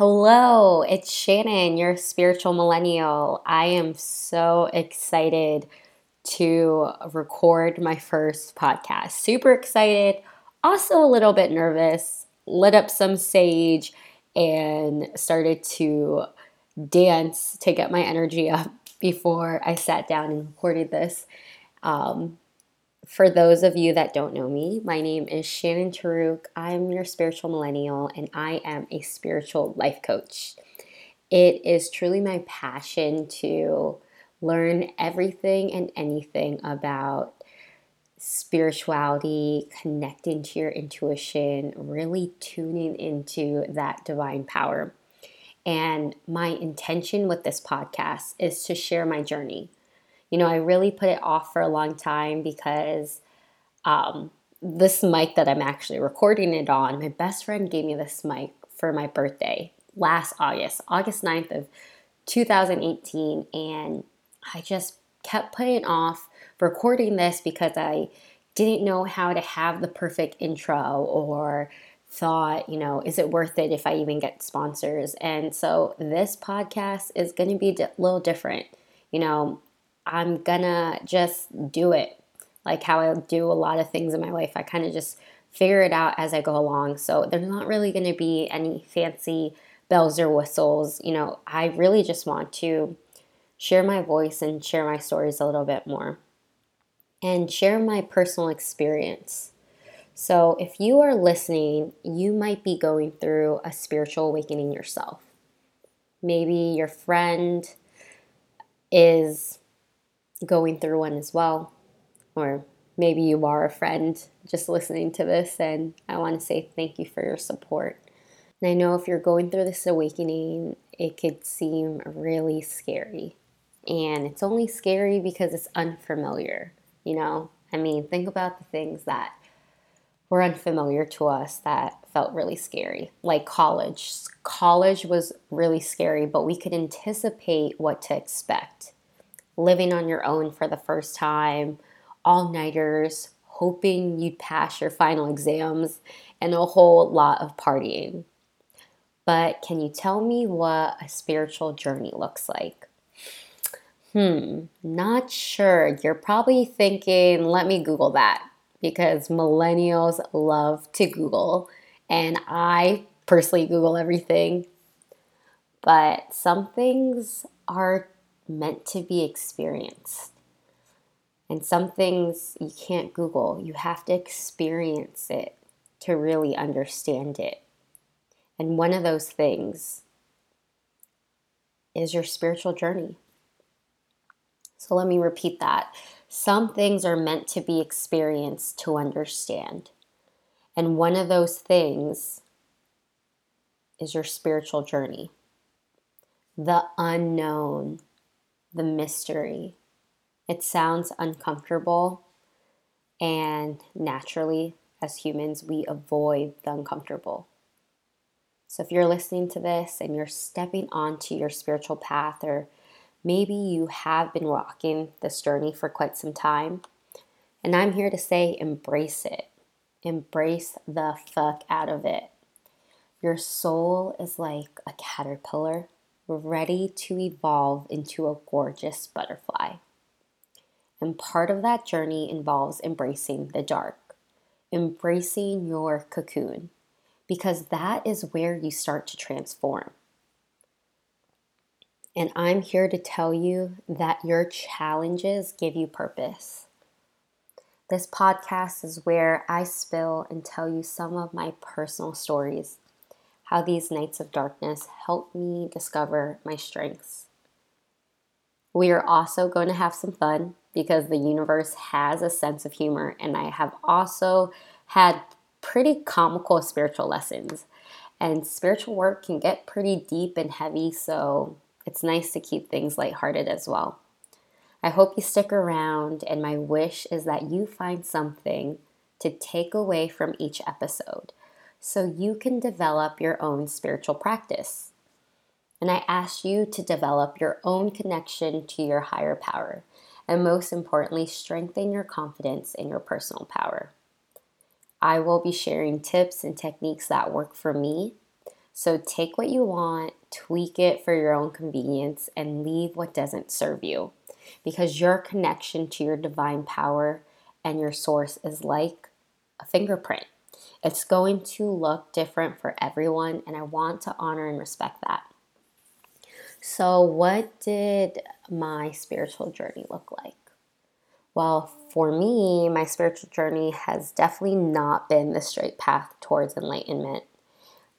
Hello, it's Shannon, your spiritual millennial. I am so excited to record my first podcast. Super excited, also a little bit nervous, lit up some sage and started to dance to get my energy up before I sat down and recorded this. Um, for those of you that don't know me, my name is Shannon Taruk. I'm your spiritual millennial and I am a spiritual life coach. It is truly my passion to learn everything and anything about spirituality, connecting to your intuition, really tuning into that divine power. And my intention with this podcast is to share my journey you know, I really put it off for a long time because um, this mic that I'm actually recording it on, my best friend gave me this mic for my birthday last August, August 9th of 2018. And I just kept putting off recording this because I didn't know how to have the perfect intro or thought, you know, is it worth it if I even get sponsors? And so this podcast is going to be a little different. You know, I'm gonna just do it like how I do a lot of things in my life. I kind of just figure it out as I go along. So there's not really gonna be any fancy bells or whistles. You know, I really just want to share my voice and share my stories a little bit more and share my personal experience. So, if you are listening, you might be going through a spiritual awakening yourself. Maybe your friend is going through one as well. Or maybe you are a friend just listening to this, and I want to say thank you for your support. And I know if you're going through this awakening, it could seem really scary. And it's only scary because it's unfamiliar, you know? I mean, think about the things that were unfamiliar to us that felt really scary, like college. College was really scary, but we could anticipate what to expect living on your own for the first time, all nighters, hoping you'd pass your final exams, and a whole lot of partying. But can you tell me what a spiritual journey looks like? Hmm, not sure. You're probably thinking, let me Google that because millennials love to Google, and I personally Google everything. But some things are meant to be experienced. And some things you can't Google, you have to experience it to really understand it. And one of those things is your spiritual journey. So let me repeat that. Some things are meant to be experienced to understand. And one of those things is your spiritual journey. The unknown, the mystery. It sounds uncomfortable, and naturally, as humans, we avoid the uncomfortable. So, if you're listening to this and you're stepping onto your spiritual path, or maybe you have been walking this journey for quite some time, and I'm here to say embrace it. Embrace the fuck out of it. Your soul is like a caterpillar ready to evolve into a gorgeous butterfly. And part of that journey involves embracing the dark, embracing your cocoon, because that is where you start to transform. And I'm here to tell you that your challenges give you purpose. This podcast is where I spill and tell you some of my personal stories how these nights of darkness help me discover my strengths. We are also going to have some fun because the universe has a sense of humor, and I have also had pretty comical spiritual lessons. And spiritual work can get pretty deep and heavy, so it's nice to keep things lighthearted as well. I hope you stick around, and my wish is that you find something to take away from each episode so you can develop your own spiritual practice. And I ask you to develop your own connection to your higher power, and most importantly, strengthen your confidence in your personal power. I will be sharing tips and techniques that work for me So take what you want, tweak it for your own convenience, and leave what doesn't serve you. Because your connection to your divine power and your source is like a fingerprint. It's going to look different for everyone, and I want to honor and respect that. So, what did my spiritual journey look like? Well, for me, my spiritual journey has definitely not been the straight path towards enlightenment.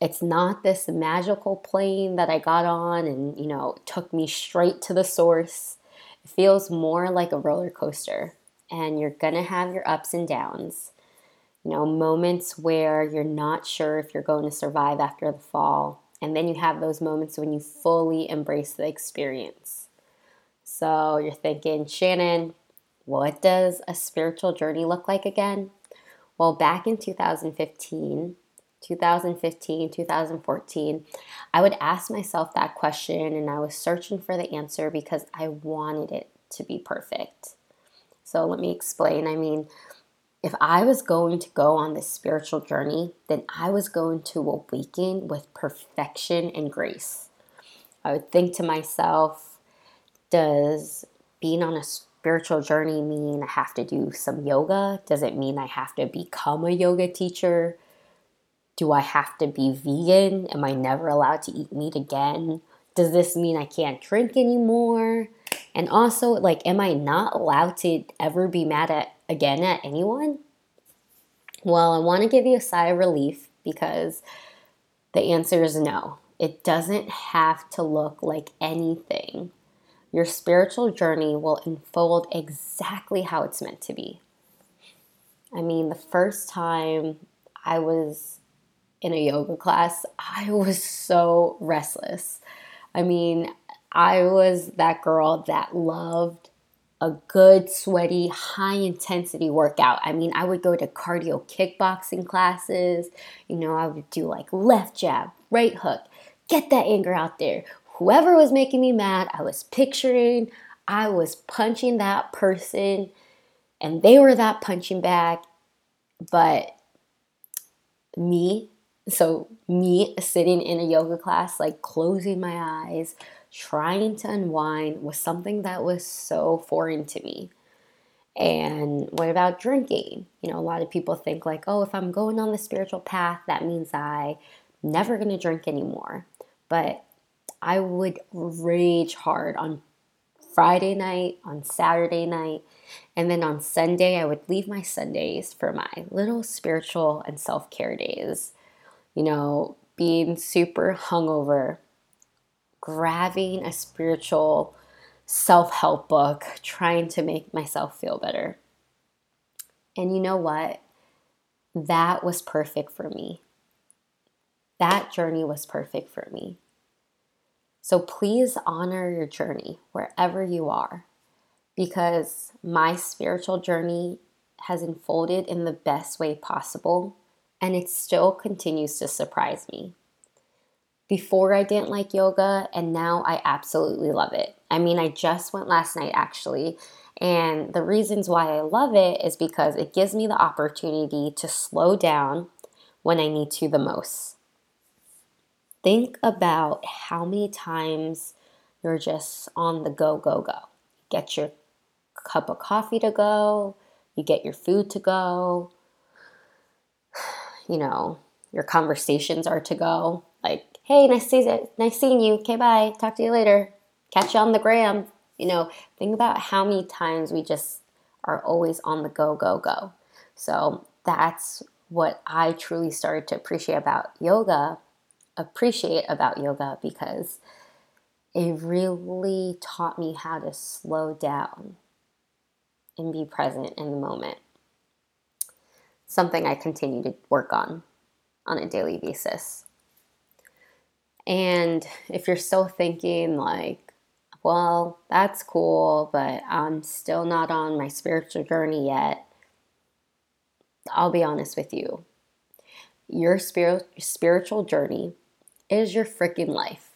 It's not this magical plane that I got on and, you know, took me straight to the source. It feels more like a roller coaster, and you're gonna have your ups and downs you know, moments where you're not sure if you're going to survive after the fall. And then you have those moments when you fully embrace the experience. So you're thinking, Shannon, what does a spiritual journey look like again? Well, back in 2015, 2015, 2014, I would ask myself that question and I was searching for the answer because I wanted it to be perfect. So let me explain. I mean, if I was going to go on this spiritual journey, then I was going to awaken with perfection and grace. I would think to myself, does being on a spiritual journey mean I have to do some yoga? Does it mean I have to become a yoga teacher? Do I have to be vegan? Am I never allowed to eat meat again? Does this mean I can't drink anymore? And also, like, am I not allowed to ever be mad at again at anyone? Well, I want to give you a sigh of relief because the answer is no. It doesn't have to look like anything. Your spiritual journey will unfold exactly how it's meant to be. I mean, the first time I was in a yoga class, I was so restless. I mean, I was that girl that loved a good, sweaty, high intensity workout. I mean, I would go to cardio kickboxing classes. You know, I would do like left jab, right hook, get that anger out there. Whoever was making me mad, I was picturing I was punching that person and they were that punching bag. But me, so me sitting in a yoga class, like closing my eyes, trying to unwind was something that was so foreign to me. And what about drinking? You know, a lot of people think like, oh, if I'm going on the spiritual path, that means I never going to drink anymore. But I would rage hard on Friday night, on Saturday night, and then on Sunday, I would leave my Sundays for my little spiritual and self care days. You know, being super hungover, grabbing a spiritual self help book, trying to make myself feel better. And you know what? That was perfect for me. That journey was perfect for me. So please honor your journey wherever you are because my spiritual journey has unfolded in the best way possible and it still continues to surprise me. Before I didn't like yoga, and now I absolutely love it. I mean, I just went last night actually, and the reasons why I love it is because it gives me the opportunity to slow down when I need to the most. Think about how many times you're just on the go, go, go. Get your cup of coffee to go, you get your food to go, you know, your conversations are to go. Like, hey, nice see. Nice seeing you. Okay, bye. Talk to you later. Catch you on the gram. You know, think about how many times we just are always on the go, go, go. So that's what I truly started to appreciate about yoga, appreciate about yoga because it really taught me how to slow down and be present in the moment. Something I continue to work on on a daily basis. And if you're still thinking, like, well, that's cool, but I'm still not on my spiritual journey yet, I'll be honest with you. Your spirit, spiritual journey is your freaking life.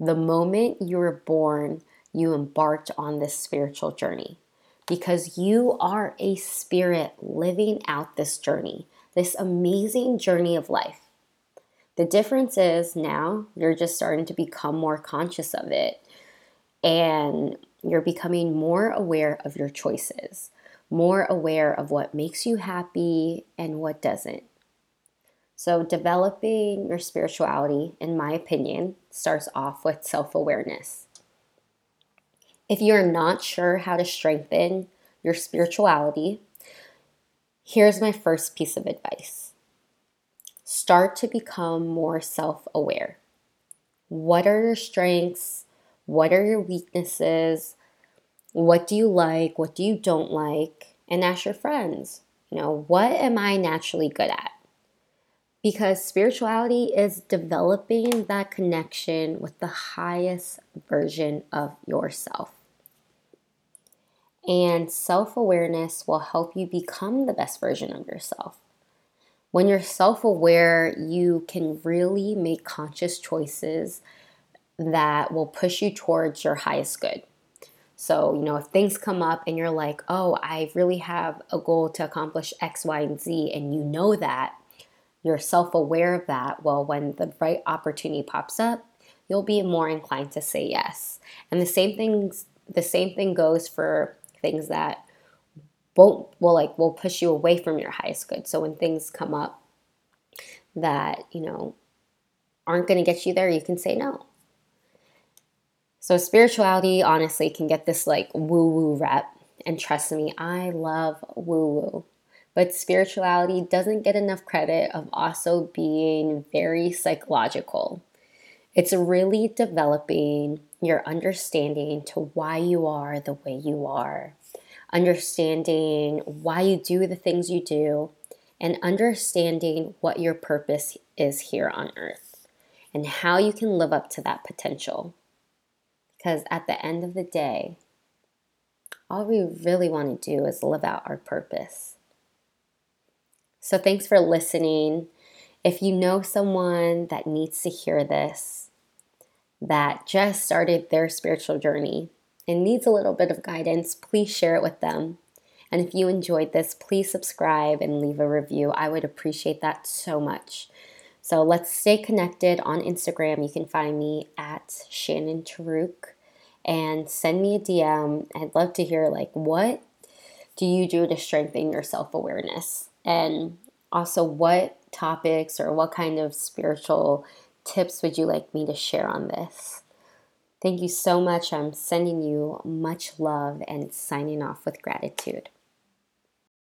The moment you were born, you embarked on this spiritual journey because you are a spirit living out this journey, this amazing journey of life. The difference is now you're just starting to become more conscious of it and you're becoming more aware of your choices, more aware of what makes you happy and what doesn't. So, developing your spirituality, in my opinion, starts off with self awareness. If you're not sure how to strengthen your spirituality, here's my first piece of advice start to become more self aware. What are your strengths? What are your weaknesses? What do you like? What do you don't like? And ask your friends, you know, what am I naturally good at? because spirituality is developing that connection with the highest version of yourself. And self awareness will help you become the best version of yourself. When you're self aware, you can really make conscious choices that will push you towards your highest good. So, you know, if things come up and you're like, oh, I really have a goal to accomplish X, Y, and Z, and you know that, you're self aware of that, well, when the right opportunity pops up, you'll be more inclined to say yes. And the same things, the same thing goes for things that won't will like will push you away from your highest good. So when things come up that you know aren't going to get you there, you can say no. So spirituality honestly can get this like woo woo rep, and trust me, I love woo woo. But spirituality doesn't get enough credit of also being very psychological. It's really developing your understanding to why you are the way you are, understanding why you do the things you do, and understanding what your purpose is here on earth and how you can live up to that potential. Because at the end of the day, all we really want to do is live out our purpose. So thanks for listening. If you know someone that needs to hear this, that just started their spiritual journey and needs a little bit of guidance, please share it with them. And if you enjoyed this, please subscribe and leave a review. I would appreciate that so much. So let's stay connected on Instagram. You can find me at Shannon Taruk and send me a DM. I'd love to hear like what do you do to strengthen your self-awareness? And also, what topics or what kind of spiritual tips would you like me to share on this? Thank you so much. I'm sending you much love and signing off with gratitude.